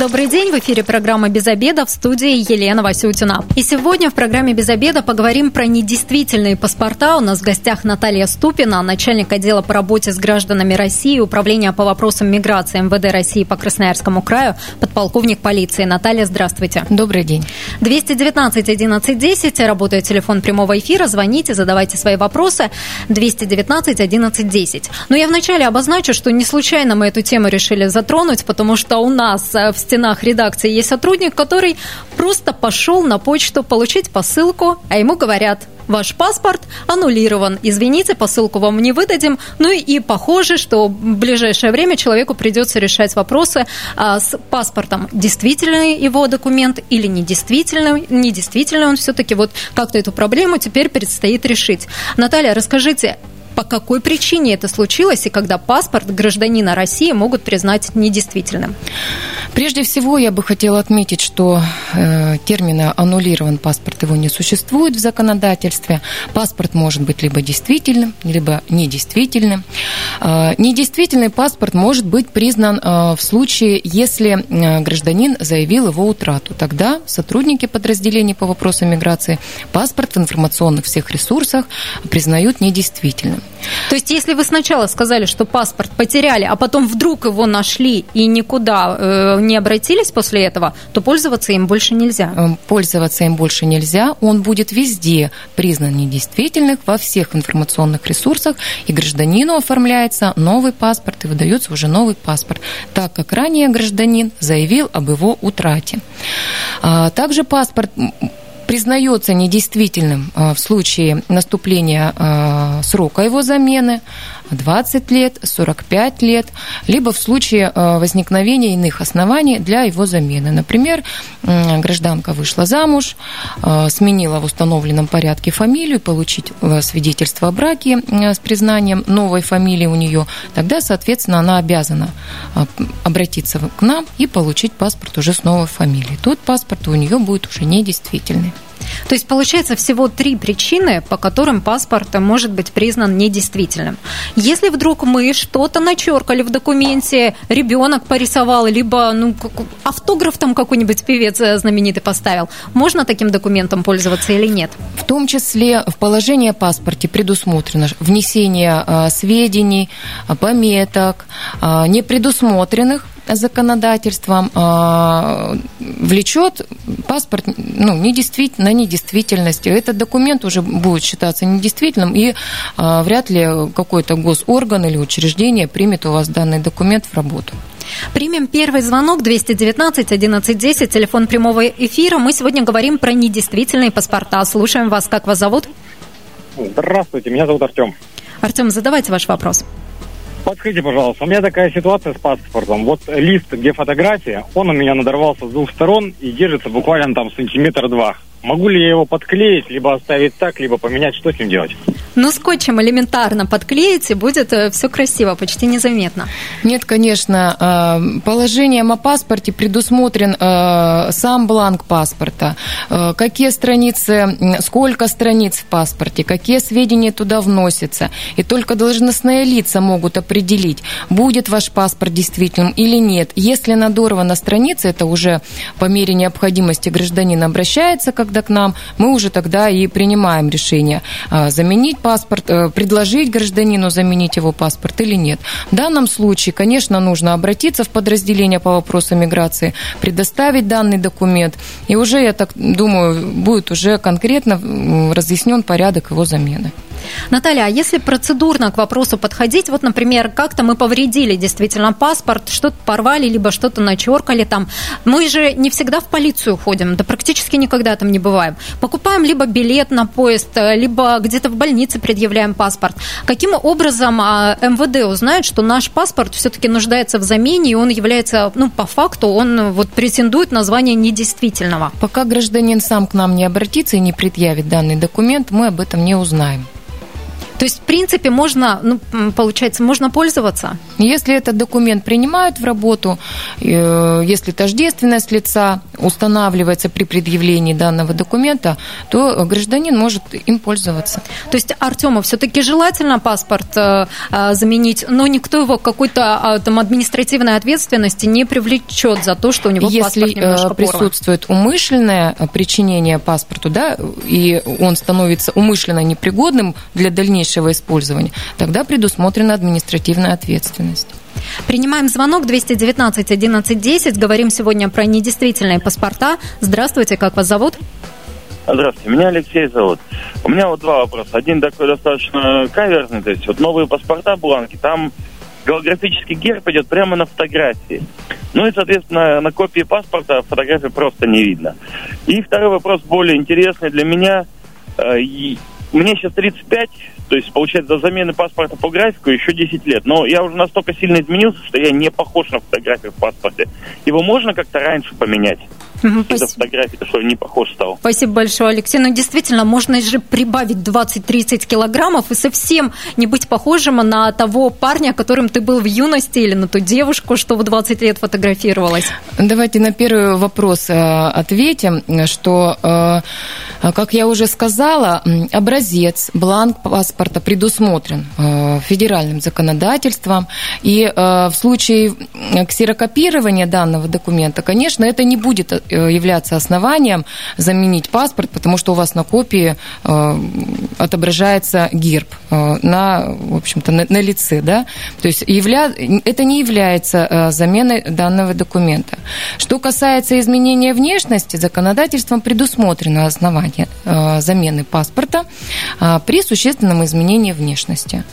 Добрый день, в эфире программа «Без обеда» в студии Елена Васютина. И сегодня в программе «Без обеда» поговорим про недействительные паспорта. У нас в гостях Наталья Ступина, начальник отдела по работе с гражданами России, Управления по вопросам миграции МВД России по Красноярскому краю, подполковник полиции. Наталья, здравствуйте. Добрый день. 219 11 10, работает телефон прямого эфира, звоните, задавайте свои вопросы. 219 11 10. Но я вначале обозначу, что не случайно мы эту тему решили затронуть, потому что у нас в стенах редакции есть сотрудник, который просто пошел на почту получить посылку, а ему говорят, ваш паспорт аннулирован. Извините, посылку вам не выдадим. Ну и похоже, что в ближайшее время человеку придется решать вопросы а, с паспортом. Действительный его документ или недействительный, недействительный он все-таки. Вот как-то эту проблему теперь предстоит решить. Наталья, расскажите, по какой причине это случилось и когда паспорт гражданина России могут признать недействительным? Прежде всего, я бы хотела отметить, что э, термина «аннулирован паспорт» его не существует в законодательстве. Паспорт может быть либо действительным, либо недействительным. Э, недействительный паспорт может быть признан э, в случае, если э, гражданин заявил его утрату. Тогда сотрудники подразделений по вопросам миграции паспорт в информационных всех ресурсах признают недействительным. То есть, если вы сначала сказали, что паспорт потеряли, а потом вдруг его нашли и никуда э, не обратились после этого, то пользоваться им больше нельзя. Эм, пользоваться им больше нельзя. Он будет везде признан недействительным во всех информационных ресурсах, и гражданину оформляется новый паспорт и выдается уже новый паспорт, так как ранее гражданин заявил об его утрате. А, также паспорт признается недействительным а, в случае наступления а, срока его замены 20 лет, 45 лет, либо в случае а, возникновения иных оснований для его замены. Например, гражданка вышла замуж, сменила в установленном порядке фамилию, получить свидетельство о браке с признанием новой фамилии у нее, тогда, соответственно, она обязана обратиться к нам и получить паспорт уже с новой фамилией. Тот паспорт у нее будет уже недействительный. То есть получается всего три причины, по которым паспорт может быть признан недействительным. Если вдруг мы что-то начеркали в документе, ребенок порисовал, либо ну, автограф там какой-нибудь певец э, знаменитый поставил, можно таким документом пользоваться или нет? В том числе в положении о паспорте предусмотрено внесение э, сведений, э, пометок, не предусмотренных законодательством э, влечет паспорт ну, недействительно, на недействительность. Этот документ уже будет считаться недействительным, и э, вряд ли какой-то госорган или учреждение примет у вас данный документ в работу. Примем первый звонок 219 1110, телефон прямого эфира. Мы сегодня говорим про недействительные паспорта. Слушаем вас. Как вас зовут? Здравствуйте, меня зовут Артем. Артем, задавайте ваш вопрос. Подскажите, пожалуйста, у меня такая ситуация с паспортом. Вот лист, где фотография, он у меня надорвался с двух сторон и держится буквально там сантиметр-два. Могу ли я его подклеить, либо оставить так, либо поменять, что с ним делать? Ну, скотчем элементарно подклеите, будет э, все красиво, почти незаметно. Нет, конечно, э, положением о паспорте предусмотрен э, сам бланк паспорта, какие страницы, сколько страниц в паспорте, какие сведения туда вносятся. И только должностные лица могут определить, будет ваш паспорт действительным или нет. Если надорвана страница, это уже по мере необходимости гражданин обращается, когда когда к нам, мы уже тогда и принимаем решение а, заменить паспорт, э, предложить гражданину заменить его паспорт или нет. В данном случае, конечно, нужно обратиться в подразделение по вопросам миграции, предоставить данный документ, и уже, я так думаю, будет уже конкретно разъяснен порядок его замены. Наталья, а если процедурно к вопросу подходить, вот, например, как-то мы повредили действительно паспорт, что-то порвали, либо что-то начеркали там, мы же не всегда в полицию ходим, да практически никогда там не бываем. Покупаем либо билет на поезд, либо где-то в больнице предъявляем паспорт. Каким образом а, МВД узнает, что наш паспорт все-таки нуждается в замене, и он является, ну, по факту, он вот претендует на звание недействительного? Пока гражданин сам к нам не обратится и не предъявит данный документ, мы об этом не узнаем. То есть, в принципе, можно, ну, получается, можно пользоваться? Если этот документ принимают в работу, э, если тождественность лица устанавливается при предъявлении данного документа, то гражданин может им пользоваться. То есть Артему все-таки желательно паспорт э, э, заменить, но никто его к какой-то там, административной ответственности не привлечет за то, что у него Если паспорт немножко присутствует порван. умышленное причинение паспорту, да, и он становится умышленно непригодным для дальнейшего использования, тогда предусмотрена административная ответственность. Принимаем звонок 219 1110. Говорим сегодня про недействительные паспорта. Здравствуйте, как вас зовут? Здравствуйте, меня Алексей зовут. У меня вот два вопроса. Один такой достаточно каверзный, то есть вот новые паспорта, бланки, там голографический герб идет прямо на фотографии. Ну и, соответственно, на копии паспорта фотографии просто не видно. И второй вопрос более интересный для меня. Мне сейчас 35, то есть, получается, до замены паспорта по графику еще 10 лет. Но я уже настолько сильно изменился, что я не похож на фотографию в паспорте. Его можно как-то раньше поменять? Из-за фотографии, что не похож стал. Спасибо большое, Алексей. Ну, действительно, можно же прибавить 20-30 килограммов и совсем не быть похожим на того парня, которым ты был в юности, или на ту девушку, что в 20 лет фотографировалась. Давайте на первый вопрос э, ответим, что, э, как я уже сказала, образец, бланк паспорта предусмотрен э, федеральным законодательством, и в случае ксерокопирования данного документа, конечно, это не будет являться основанием заменить паспорт, потому что у вас на копии э, отображается герб э, на, в общем-то, на, на лице, да, то есть явля... это не является заменой данного документа. Что касается изменения внешности, законодательством предусмотрено основание замены паспорта при существенном изменении внешности.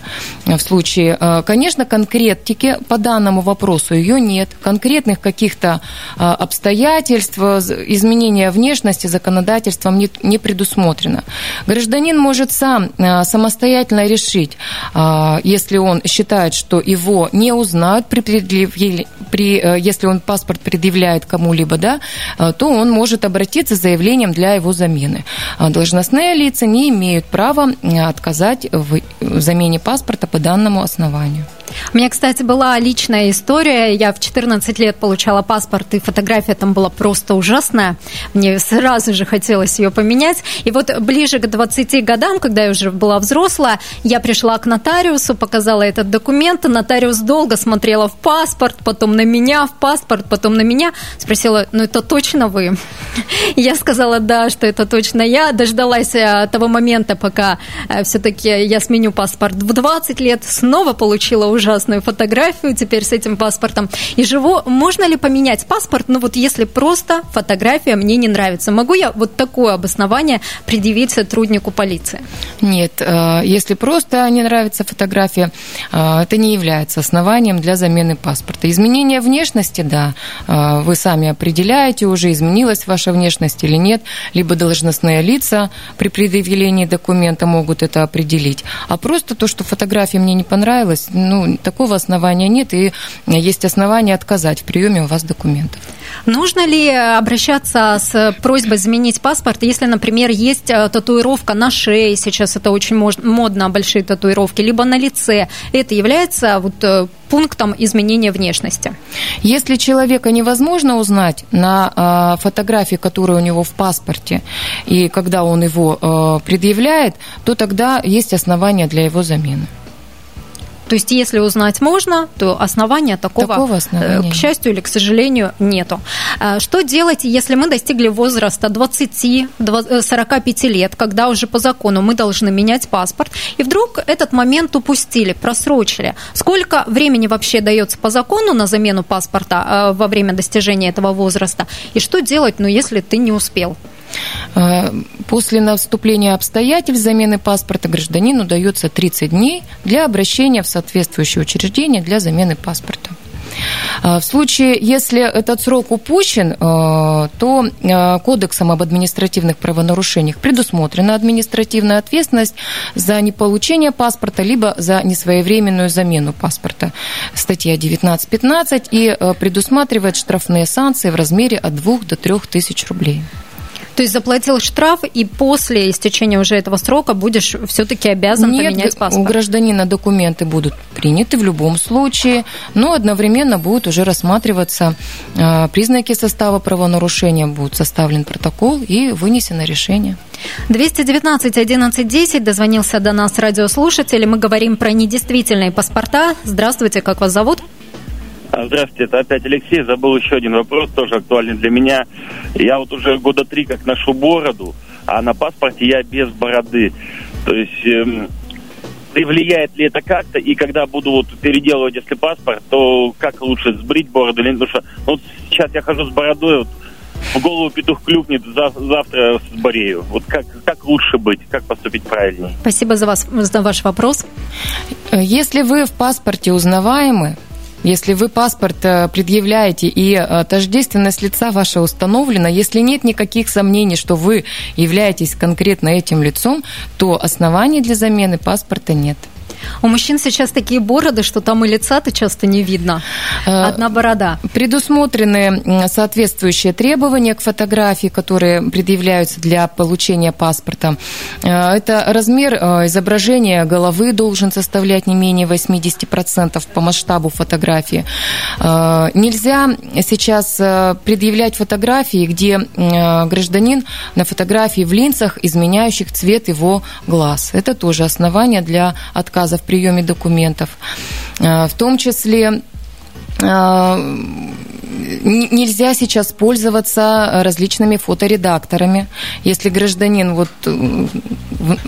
В случае, конечно, конкретики по данному вопросу ее нет, конкретных каких-то обстоятельств, изменения внешности законодательством не, не предусмотрено. Гражданин может сам э, самостоятельно решить, э, если он считает, что его не узнают, при, при, э, если он паспорт предъявляет кому-либо, да, то он может обратиться с заявлением для его замены. Должностные лица не имеют права отказать в замене паспорта по данному основанию. У меня, кстати, была личная история. Я в 14 лет получала паспорт, и фотография там была просто ужасная. Мне сразу же хотелось ее поменять. И вот ближе к 20 годам, когда я уже была взрослая, я пришла к нотариусу, показала этот документ. Нотариус долго смотрела в паспорт, потом на меня, в паспорт, потом на меня. Спросила, ну это точно вы? Я сказала, да, что это точно я. Дождалась э, того момента, пока э, все-таки я сменю паспорт в 20 лет. Снова получила уже ужасную фотографию теперь с этим паспортом. И живу, можно ли поменять паспорт, ну вот если просто фотография мне не нравится, могу я вот такое обоснование предъявить сотруднику полиции? Нет, э, если просто не нравится фотография, э, это не является основанием для замены паспорта. Изменение внешности, да, э, вы сами определяете, уже изменилась ваша внешность или нет, либо должностные лица при предъявлении документа могут это определить. А просто то, что фотография мне не понравилась, ну, такого основания нет, и есть основания отказать в приеме у вас документов. Нужно ли обращаться с просьбой заменить паспорт, если, например, есть э, татуировка на шее, сейчас это очень модно, большие татуировки, либо на лице, это является вот э, пунктом изменения внешности. Если человека невозможно узнать на э, фотографии, которая у него в паспорте, и когда он его предъявляет, то тогда есть основания для его замены. То есть, если узнать можно, то основания такого, такого основания. Э, к счастью или к сожалению, нету. А что делать, если мы достигли возраста 20-45 э, лет, когда уже по закону мы должны менять паспорт, и вдруг этот момент упустили, просрочили? Сколько времени вообще дается по закону на замену паспорта э, во время достижения этого возраста? И что делать, ну, если ты не успел? Э, после наступления обстоятельств замены паспорта гражданину дается 30 дней для обращения в соответствующее учреждение для замены паспорта. Э, в случае, если этот срок упущен, э, то Кодексом об административных правонарушениях предусмотрена административная ответственность за неполучение паспорта, либо за несвоевременную замену паспорта. Статья 19.15 и предусматривает штрафные санкции в размере от 2 до 3 тысяч рублей. То есть заплатил штраф, и после истечения уже этого срока будешь все-таки обязан Нет, поменять паспорт? у гражданина документы будут приняты в любом случае, но одновременно будут уже рассматриваться э, признаки состава правонарушения, будет составлен протокол и вынесено решение. 219 11 10 дозвонился до нас радиослушатель. Мы говорим про недействительные паспорта. Здравствуйте, как вас зовут? А, Здравствуйте, это опять Алексей. Забыл еще один вопрос, тоже актуальный для меня. Я вот уже года три как ношу бороду, а на паспорте я без бороды. То есть эм, и влияет ли это как-то, и когда буду вот переделывать, если паспорт, то как лучше сбрить бороду или? Потому что ну, вот сейчас я хожу с бородой, вот в голову петух клюкнет, за- завтра сборею. Вот как, как лучше быть, как поступить правильнее? Спасибо за, вас, за ваш вопрос. Э, Если вы в паспорте узнаваемы, если вы паспорт э, предъявляете и э, тождественность лица ваша установлена, если нет никаких сомнений, что вы являетесь конкретно этим лицом, то оснований для замены паспорта нет. У мужчин сейчас такие бороды, что там и лица-то часто не видно. Э, Одна борода. Предусмотрены соответствующие требования к фотографии, которые предъявляются для получения паспорта. Э, Это размер э, изображения головы должен составлять не менее 80% по масштабу фотографии. Нельзя сейчас предъявлять фотографии, где гражданин на фотографии в линзах, изменяющих цвет его глаз. Это тоже основание для отказа в приеме документов. Э, В том числе э, нельзя сейчас пользоваться различными фоторедакторами. Если гражданин вот э,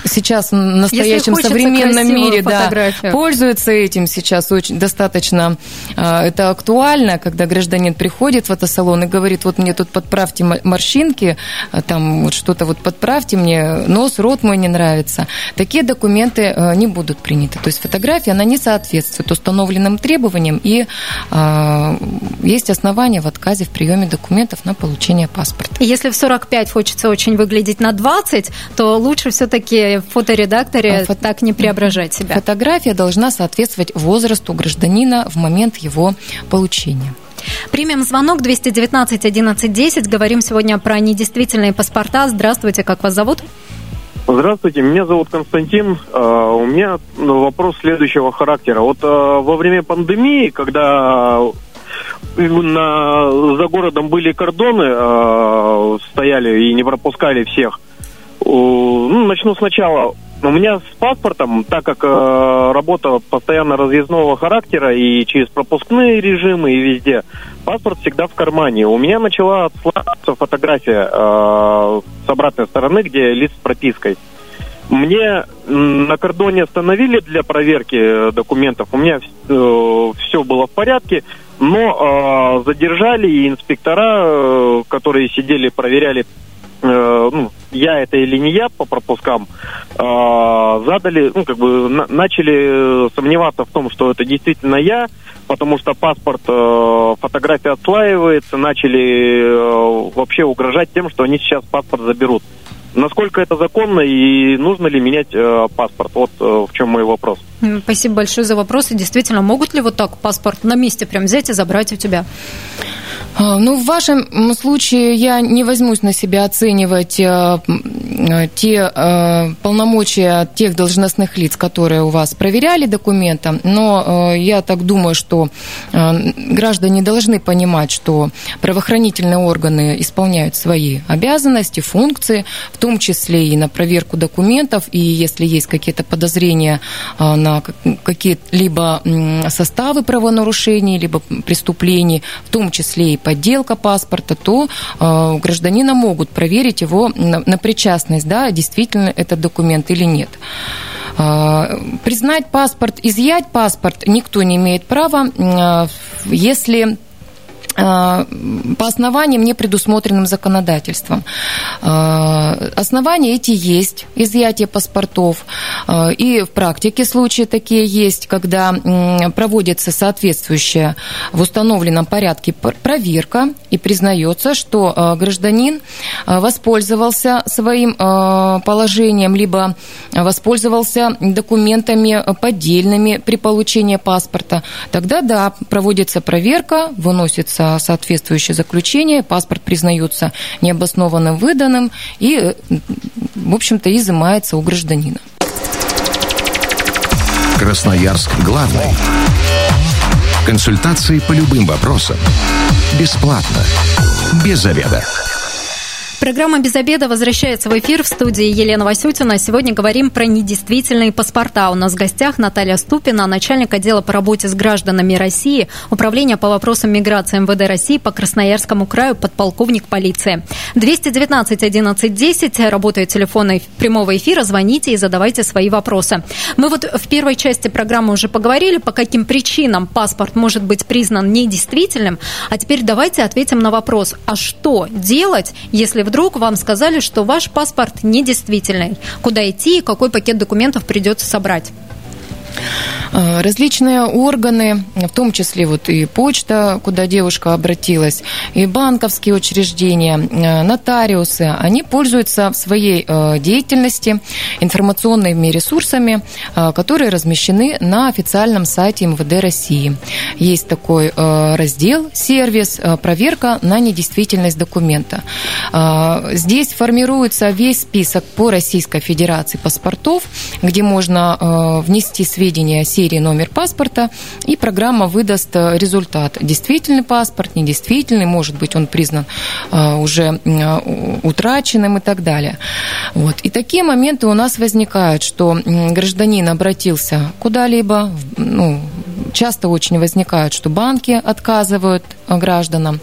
сейчас в настоящем современном мире да, пользуется этим сейчас очень достаточно э, это актуально, когда гражданин приходит в фотосалон и говорит, вот мне тут подправьте морщинки, э, там вот что-то вот подправьте мне, нос, рот мой не нравится. Такие документы э, не будут приняты. То есть фотография, она не соответствует установленным требованиям и э, есть основания в отказе в приеме документов на получение паспорта. Если в 45 хочется очень выглядеть на 20, то лучше все-таки в фоторедакторе А фото- так не преображать себя. Фотография должна соответствовать возрасту гражданина в момент его получения. Примем звонок 219 11 10. Говорим сегодня про недействительные паспорта. Здравствуйте, как вас зовут? Здравствуйте, меня зовут Константин. Э, У меня ну, вопрос следующего характера. Вот э, во время пандемии, когда на, за городом были кордоны, э, стояли и не пропускали всех, ну, начну сначала. У меня с паспортом, так как э, работа постоянно разъездного характера и через пропускные режимы и везде, паспорт всегда в кармане. У меня начала отслаиваться фотография э, с обратной стороны, где лист с пропиской. Мне на кордоне остановили для проверки э, документов. У меня все было в порядке, но э, задержали и инспектора, э, которые сидели, проверяли, э, ну, я это или не я по пропускам, э, задали, ну, как бы на- начали э, сомневаться в том, что это действительно я, потому что паспорт, э, фотография отслаивается, начали э, вообще угрожать тем, что они сейчас паспорт заберут. Насколько это законно и нужно ли менять э, паспорт? Вот э, в чем мой вопрос. Спасибо большое за вопрос. И действительно, могут ли вот так паспорт на месте прям взять и забрать у тебя? А, Ну, в вашем случае я не возьмусь на себя оценивать э, э, те э, полномочия тех должностных лиц, которые у вас проверяли документы, но э, я так думаю, что э, граждане должны понимать, что правоохранительные органы исполняют свои обязанности, функции, в том числе и на проверку документов, и если есть какие-то подозрения э, на как- какие-либо составы правонарушений, либо преступлений, в том числе и подделка паспорта, то у гражданина могут проверить его на, причастность, да, действительно этот документ или нет. Э, Признать паспорт, изъять паспорт никто не имеет права, если по основаниям, не предусмотренным законодательством. Э, Основания эти есть, изъятие паспортов. Э, И в практике случаи такие есть, когда проводится соответствующая в установленном порядке проверка и признается, что гражданин воспользовался своим положением, либо воспользовался документами поддельными при получении паспорта, тогда да, проводится проверка, выносится соответствующее заключение, паспорт признается необоснованно выданным и, в общем-то, изымается у гражданина. Красноярск главный. Консультации по любым вопросам. Бесплатно. Без заведа. Программа «Без обеда» возвращается в эфир в студии Елена Васютина. Сегодня говорим про недействительные паспорта. У нас в гостях Наталья Ступина, начальник отдела по работе с гражданами России, Управление по вопросам миграции МВД России по Красноярскому краю, подполковник полиции. 219 11 10, работают телефоны прямого эфира, звоните и задавайте свои вопросы. Мы вот в первой части программы уже поговорили, по каким причинам паспорт может быть признан недействительным, а теперь давайте ответим на вопрос, а что делать, если в вдруг вам сказали, что ваш паспорт недействительный. Куда идти и какой пакет документов придется собрать? Э, различные органы, в том числе вот и почта, куда девушка обратилась, и банковские учреждения, э, нотариусы, они пользуются в своей э, деятельности информационными ресурсами, которые размещены на официальном сайте МВД России. Есть такой раздел, сервис, проверка на недействительность документа. Здесь формируется весь список по Российской Федерации паспортов, где можно внести сведения сведения серии номер паспорта, и программа выдаст э, результат. Действительный паспорт, недействительный, может быть, он признан э, уже э, утраченным и так далее. Вот. И такие моменты у нас возникают, что гражданин обратился куда-либо, ну, часто очень возникают, что банки отказывают гражданам.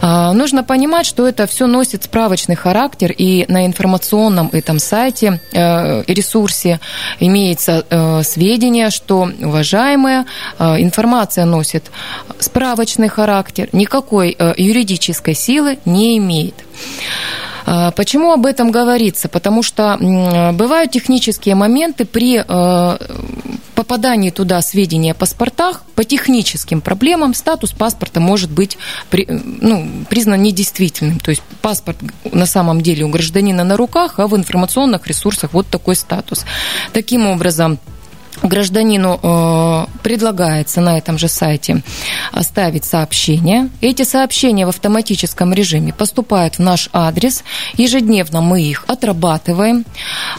А, нужно понимать, что это все носит справочный характер, и на информационном этом сайте, э, ресурсе имеется э, сведения, что, уважаемые, э, информация носит справочный характер, никакой юридической силы не имеет. А, почему об этом говорится? Потому что бывают технические моменты при э, попадании туда сведений о паспортах по техническим проблемам статус паспорта может быть ну, признан недействительным. То есть паспорт на самом деле у гражданина на руках, а в информационных ресурсах вот такой статус. Таким образом, гражданину э, предлагается на этом же сайте оставить сообщение. Эти сообщения в автоматическом режиме поступают в наш адрес. Ежедневно мы их отрабатываем,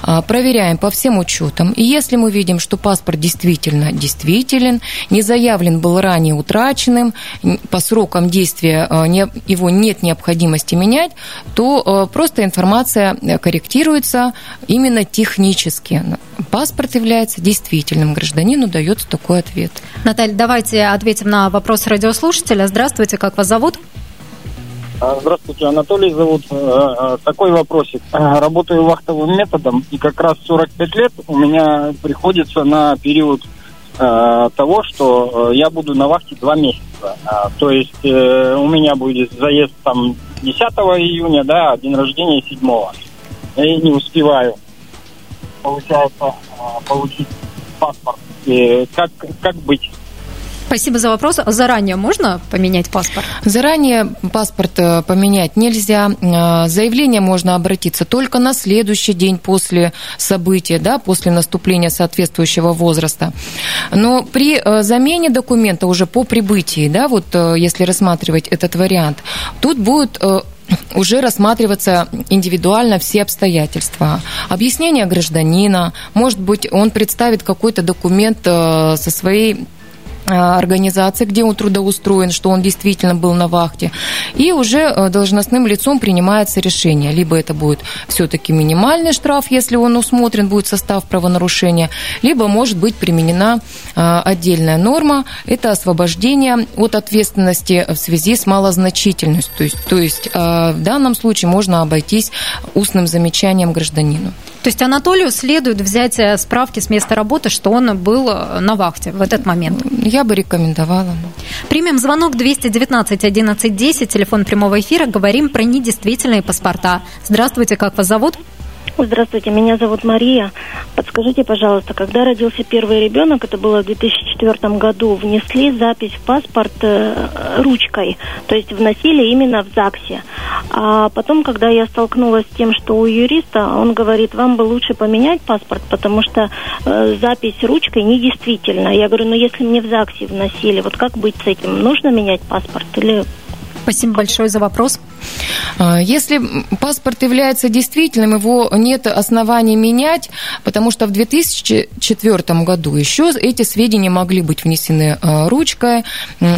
э, проверяем по всем учетам. И если мы видим, что паспорт действительно действителен, не заявлен был ранее утраченным, по срокам действия э, его нет необходимости менять, то просто информация корректируется именно технически. Паспорт является действительным действительным гражданину дается такой ответ. Наталья, давайте ответим на вопрос радиослушателя. Здравствуйте, как вас зовут? А, здравствуйте, Анатолий зовут. Э, э, такой вопросик. Э, работаю вахтовым методом, и как раз 45 лет у меня приходится на период того, что я буду на вахте два месяца. То есть у меня будет заезд там 10 июня, да, а день рождения 7. Я не успеваю, получается, получить паспорт. И как, как быть? Спасибо за вопрос. Заранее можно поменять паспорт? Заранее паспорт э, поменять нельзя. Э, заявление можно обратиться только на следующий день после события, да, после наступления соответствующего возраста. Но при э, замене документа уже по прибытии, да, вот если рассматривать этот вариант, тут будет уже рассматриваться индивидуально все обстоятельства. Объяснение гражданина, может быть, он представит какой-то документ э, со своей организации, где он трудоустроен, что он действительно был на вахте. И уже э, должностным лицом принимается решение. Либо это будет все-таки минимальный штраф, если он усмотрен будет состав правонарушения, либо может быть применена э, отдельная норма. Это освобождение от ответственности в связи с малозначительностью. То есть, то есть в данном случае можно обойтись устным замечанием гражданину. То есть Анатолию следует взять справки с места работы, что он был на вахте в этот момент? Я бы рекомендовала. Примем звонок 219 11 10, телефон прямого эфира. Говорим про недействительные паспорта. Здравствуйте, как вас зовут? Здравствуйте, меня зовут Мария. Подскажите, пожалуйста, когда родился первый ребенок, это было в 2004 году, внесли запись в паспорт э, ручкой, то есть вносили именно в ЗАГСе. А потом, когда я столкнулась с тем, что у юриста, он говорит, вам бы лучше поменять паспорт, потому что э, запись ручкой недействительна. Я говорю, ну если мне в ЗАГСе вносили, вот как быть с этим? Нужно менять паспорт или Спасибо большое за вопрос. А, если паспорт является действительным, его нет оснований менять, потому что в 2004 году еще эти сведения могли быть внесены а, ручкой,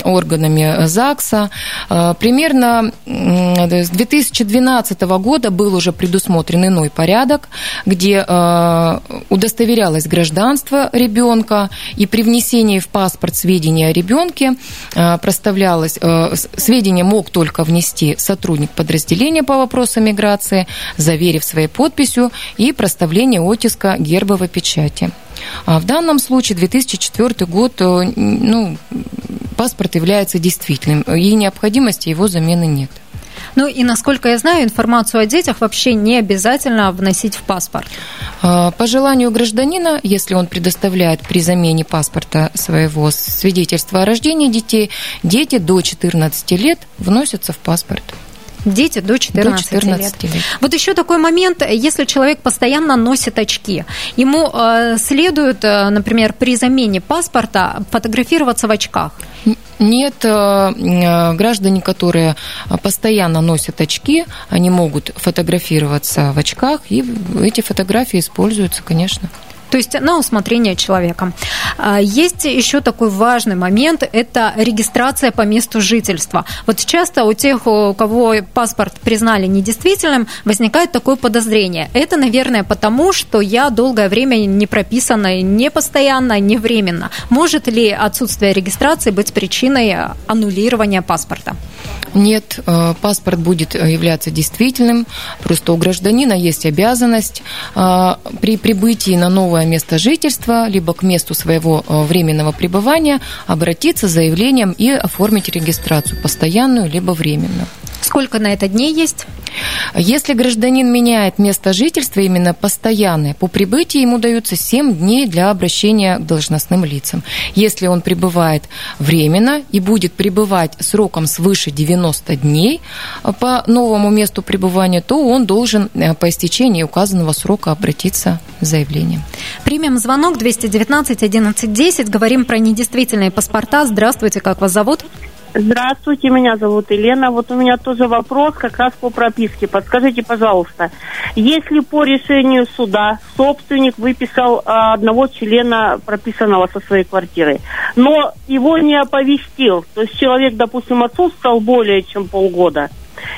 органами ЗАГСа. А, примерно с 2012 года был уже предусмотрен иной порядок, где удостоверялось гражданство ребенка, и при внесении в паспорт сведения о ребенке проставлялось, сведения мог только внести сотрудник подразделения по вопросам миграции, заверив своей подписью и проставление оттиска гербовой печати. А в данном случае 2004 год, э, ну, паспорт является действительным, и необходимости его замены нет. Ну и, насколько я знаю, информацию о детях вообще не обязательно вносить в паспорт. А, по желанию гражданина, если он предоставляет при замене паспорта своего свидетельства о рождении детей, дети до 14 лет вносятся в паспорт. Дети до 14, до 14 лет. лет. Вот еще такой момент, если человек постоянно носит очки, ему э, следует, э, например, при замене паспорта фотографироваться в очках. Нет, э, э, граждане, которые постоянно носят очки, они могут фотографироваться в очках, и эти фотографии используются, конечно. То есть на усмотрение человека. А, есть еще такой важный момент – это регистрация по месту жительства. Вот часто у тех, у кого паспорт признали недействительным, возникает такое подозрение. Это, наверное, потому, что я долгое время не прописана не постоянно, не временно. Может ли отсутствие регистрации быть причиной аннулирования паспорта? Нет, э, паспорт будет э, являться действительным. Просто у гражданина есть обязанность э, при прибытии на новое место жительства, либо к месту своего временного пребывания обратиться с заявлением и оформить регистрацию, постоянную либо временную. Сколько на это дней есть? Если гражданин меняет место жительства именно постоянное, по прибытии ему даются 7 дней для обращения к должностным лицам. Если он пребывает временно и будет пребывать сроком свыше 90 дней по новому месту пребывания, то он должен э, по истечении указанного срока обратиться с заявлением. Примем звонок 219 11 10. Говорим про недействительные паспорта. Здравствуйте, как вас зовут? Здравствуйте, меня зовут Елена. Вот у меня тоже вопрос как раз по прописке. Подскажите, пожалуйста, если по решению суда собственник выписал а, одного члена прописанного со своей квартиры, но его не оповестил, то есть человек, допустим, отсутствовал более чем полгода,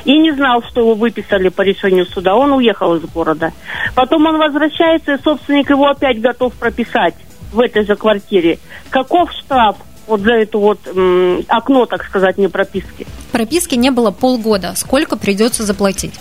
и не знал, что его выписали по решению суда. Он уехал из города. Потом он возвращается, и собственник его опять готов прописать в этой же квартире. Каков штраф вот за это вот м, окно, так сказать, не прописки. Прописки не было полгода. Сколько придется заплатить?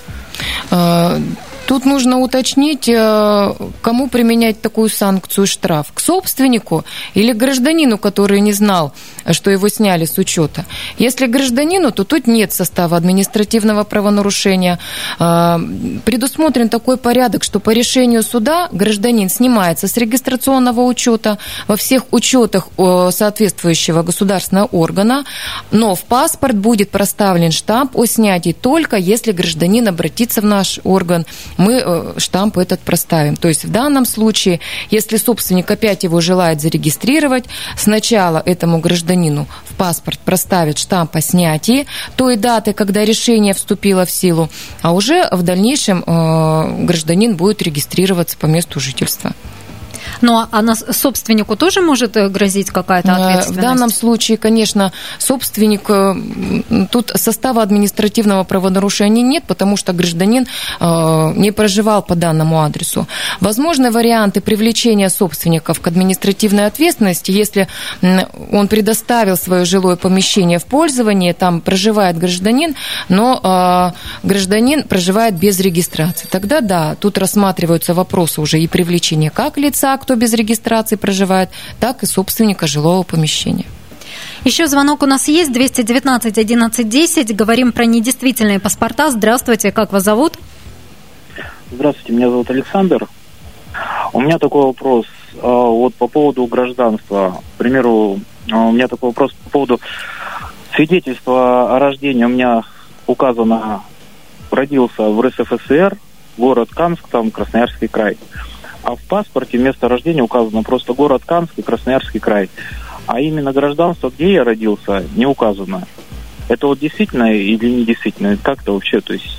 Тут нужно уточнить, э, кому применять такую санкцию штраф. К собственнику или гражданину, который не знал, что его сняли с учета. Если гражданину, то тут нет состава административного правонарушения. Э, предусмотрен такой порядок, что по решению суда гражданин снимается с регистрационного учета во всех учетах соответствующего государственного органа, но в паспорт будет проставлен штамп о снятии только если гражданин обратится в наш орган мы э, штамп этот проставим. То есть в данном случае, если собственник опять его желает зарегистрировать, сначала этому гражданину в паспорт проставит штамп о снятии той даты, когда решение вступило в силу, а уже в дальнейшем э, гражданин будет регистрироваться по месту жительства. Но а на собственнику тоже может э, грозить какая-то э, ответственность? В данном случае, конечно, собственник, э, тут состава административного правонарушения нет, потому что гражданин не проживал по данному адресу. Возможны варианты привлечения собственников к административной ответственности, если он предоставил свое жилое помещение в пользование, там проживает гражданин, но гражданин проживает без регистрации. Тогда да, тут рассматриваются вопросы уже и привлечения как лица, кто без регистрации проживает, так и собственника жилого помещения. Еще звонок у нас есть, 219 11 10. Говорим про недействительные паспорта. Здравствуйте, как вас зовут? Здравствуйте, меня зовут Александр. У меня такой вопрос. А, вот по поводу гражданства. К примеру, а, у меня такой вопрос по поводу свидетельства о рождении. У меня указано, родился в РСФСР, город Канск, там Красноярский край. А в паспорте место рождения указано просто город Канск и Красноярский край. А именно гражданство, где я родился, не указано. Это вот действительно или не действительно? Как это вообще? То есть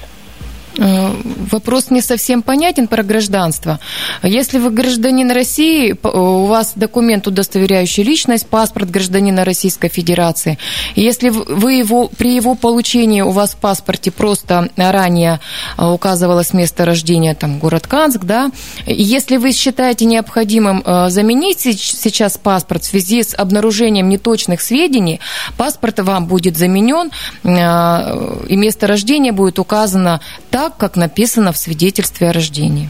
вопрос не совсем понятен про гражданство. Если вы гражданин России, у вас документ, удостоверяющий личность, паспорт гражданина Российской Федерации. Если вы его, при его получении у вас в паспорте просто ранее э, указывалось место рождения, там, город Канск, да, если вы считаете необходимым э, заменить сейчас паспорт в связи с обнаружением неточных сведений, паспорт вам будет заменен, и место рождения будет указано так, так, как написано в свидетельстве о рождении.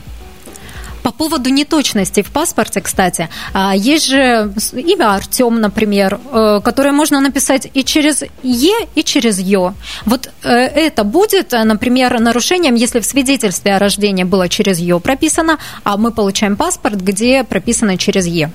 По поводу неточности в паспорте, кстати, а, есть же имя Артем, например, э, которое можно написать и через Е, и через Ё. Вот э, это будет, например, нарушением, если в свидетельстве о рождении было через Ё прописано, а мы получаем паспорт, где прописано через Е.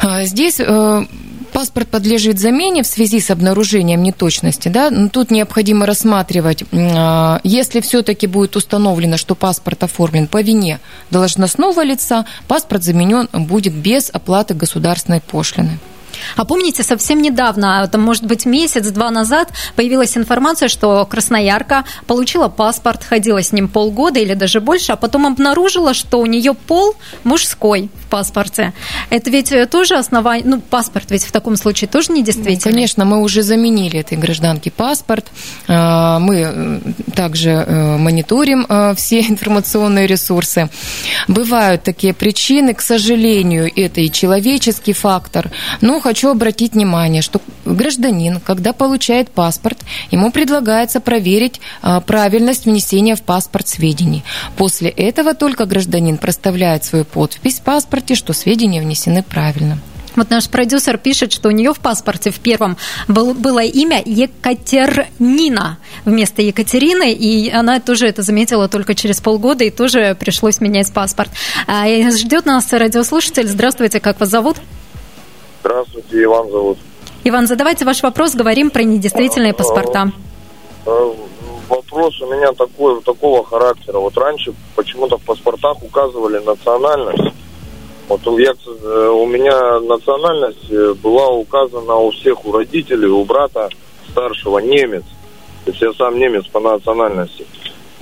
А, здесь э, паспорт подлежит замене в связи с обнаружением неточности, да, но тут необходимо рассматривать, а, если все-таки будет установлено, что паспорт оформлен по вине должностного лица, паспорт заменен будет без оплаты государственной пошлины. А помните, совсем недавно, это может быть месяц-два назад, появилась информация, что Красноярка получила паспорт, ходила с ним полгода или даже больше, а потом обнаружила, что у нее пол мужской в паспорте. Это ведь тоже основание, ну, паспорт ведь в таком случае тоже не действительный. Ну, конечно, мы уже заменили этой гражданке паспорт. А, мы э, также э, мониторим э, все информационные ресурсы. Бывают такие причины, к сожалению, это и человеческий фактор, но хочу обратить внимание, что гражданин, когда получает паспорт, ему предлагается проверить а, правильность внесения в паспорт сведений. После этого только гражданин проставляет свою подпись в паспорте, что сведения внесены правильно. Вот наш продюсер пишет, что у нее в паспорте в первом был, было имя Екатернина вместо Екатерины, и она тоже это заметила только через полгода, и тоже пришлось менять паспорт. А, ждет нас радиослушатель. Здравствуйте, как вас зовут? Здравствуйте, Иван зовут. Иван, задавайте ваш вопрос, говорим про недействительные паспорта. Э, вопрос у меня такой, такого характера. Вот раньше почему-то в паспортах указывали национальность. Вот я, э, у меня национальность э, была указана у всех, у родителей, у брата старшего немец. То есть я сам немец по национальности.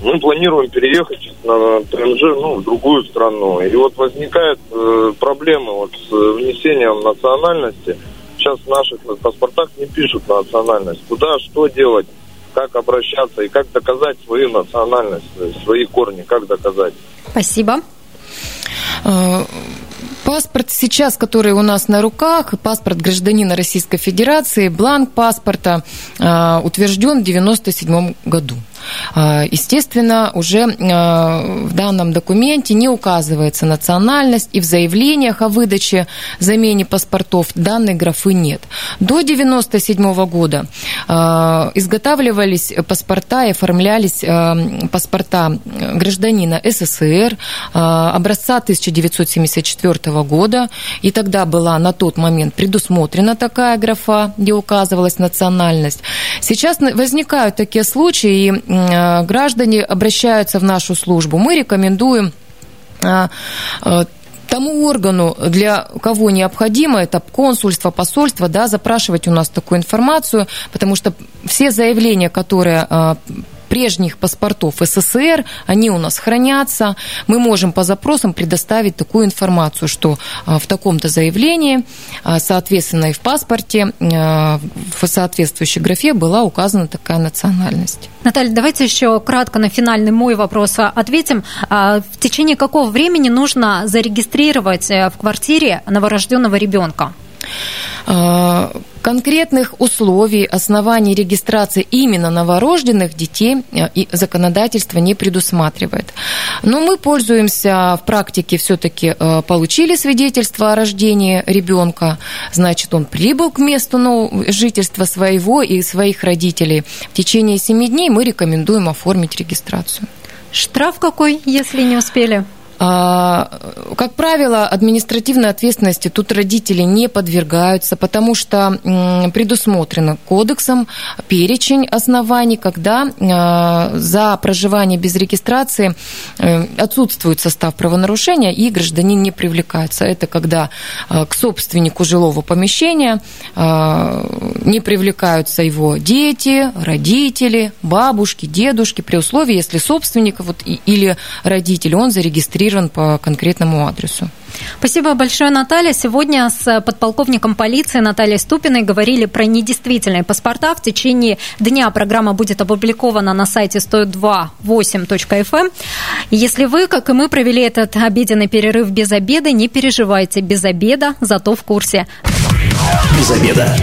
Мы планируем переехать на ТНЖ, ну, в другую страну. И вот возникают э, проблемы вот с внесением национальности. Сейчас в наших паспортах не пишут национальность. Куда, что делать, как обращаться и как доказать свою национальность, свои корни, как доказать. Спасибо. Э, паспорт сейчас, который у нас на руках, паспорт гражданина Российской Федерации, бланк паспорта э, утвержден в 1997 году. А, естественно, уже а, в данном документе не указывается национальность, и в заявлениях о выдаче замене паспортов данной графы нет. До 1997 года а, изготавливались паспорта и оформлялись паспорта гражданина СССР образца 1974 года, и тогда была на тот момент предусмотрена такая графа, где указывалась национальность. Сейчас возникают такие случаи, и граждане обращаются в нашу службу, мы рекомендуем э, э, тому органу, для кого необходимо, это консульство, посольство, да, запрашивать у нас такую информацию, потому что все заявления, которые прежних паспортов СССР, они у нас хранятся. Мы можем по запросам предоставить такую информацию, что а, в таком-то заявлении, а, соответственно, и в паспорте, а, в соответствующей графе была указана такая национальность. Наталья, давайте еще кратко на финальный мой вопрос ответим. В течение какого времени нужно зарегистрировать э, в квартире новорожденного ребенка? А, конкретных условий, оснований регистрации именно новорожденных детей э, законодательство не предусматривает. Но мы пользуемся в практике все-таки э, получили свидетельство о рождении ребенка, значит, он прибыл к месту жительства своего и своих родителей. В течение семи дней мы рекомендуем оформить регистрацию. Штраф какой, если не успели? А, как правило, административной ответственности тут родители не подвергаются, потому что предусмотрено кодексом перечень оснований, когда а, за проживание без регистрации э, отсутствует состав правонарушения и гражданин не привлекается. Это когда а, к собственнику жилого помещения не привлекаются его дети, родители, бабушки, дедушки, при условии, если собственник вот, или родитель, он зарегистрирован зарегистрирован по конкретному адресу. Спасибо большое, Наталья. Сегодня с подполковником полиции Натальей Ступиной говорили про недействительные паспорта. В течение дня программа будет опубликована на сайте 102.8.fm. Эм. Если вы, как и мы, провели этот обеденный перерыв без обеда, не переживайте. Без обеда, зато в курсе. Без обеда.